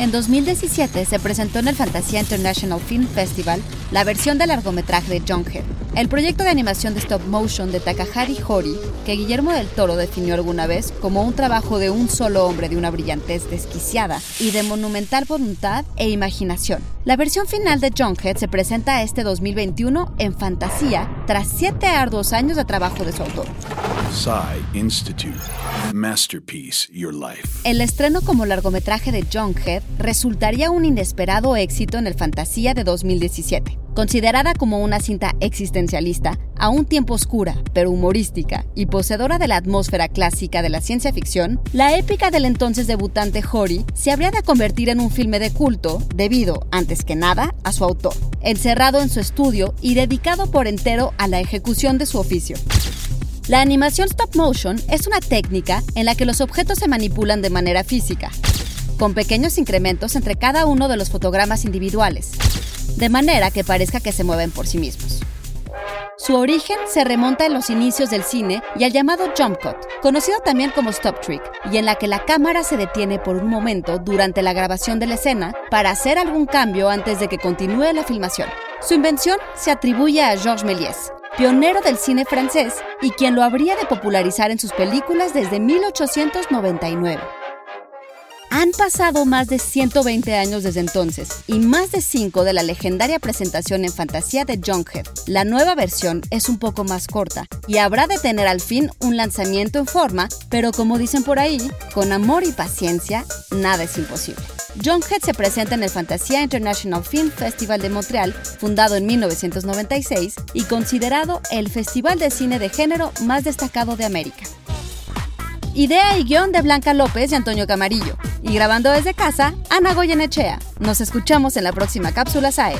En 2017 se presentó en el Fantasía International Film Festival la versión del largometraje de Junkhead, el proyecto de animación de stop motion de Takahari Hori, que Guillermo del Toro definió alguna vez como un trabajo de un solo hombre de una brillantez desquiciada y de monumental voluntad e imaginación. La versión final de Junkhead se presenta este 2021 en Fantasía tras siete arduos años de trabajo de su autor. Institute. Masterpiece Your Life. El estreno como largometraje de Junkhead resultaría un inesperado éxito en el Fantasía de 2017. Considerada como una cinta existencialista, a un tiempo oscura, pero humorística y poseedora de la atmósfera clásica de la ciencia ficción, la épica del entonces debutante Hori se habría de convertir en un filme de culto debido, antes que nada, a su autor, encerrado en su estudio y dedicado por entero a la ejecución de su oficio. La animación stop motion es una técnica en la que los objetos se manipulan de manera física, con pequeños incrementos entre cada uno de los fotogramas individuales, de manera que parezca que se mueven por sí mismos. Su origen se remonta en los inicios del cine y al llamado jump cut, conocido también como stop trick, y en la que la cámara se detiene por un momento durante la grabación de la escena para hacer algún cambio antes de que continúe la filmación. Su invención se atribuye a Georges Méliès, pionero del cine francés y quien lo habría de popularizar en sus películas desde 1899. Han pasado más de 120 años desde entonces y más de 5 de la legendaria presentación en fantasía de Junkhead. La nueva versión es un poco más corta y habrá de tener al fin un lanzamiento en forma, pero como dicen por ahí, con amor y paciencia, nada es imposible. Junkhead se presenta en el Fantasia International Film Festival de Montreal, fundado en 1996 y considerado el festival de cine de género más destacado de América. Idea y guion de Blanca López y Antonio Camarillo. Y grabando desde casa, Ana Goyenechea. Nos escuchamos en la próxima cápsula SAE.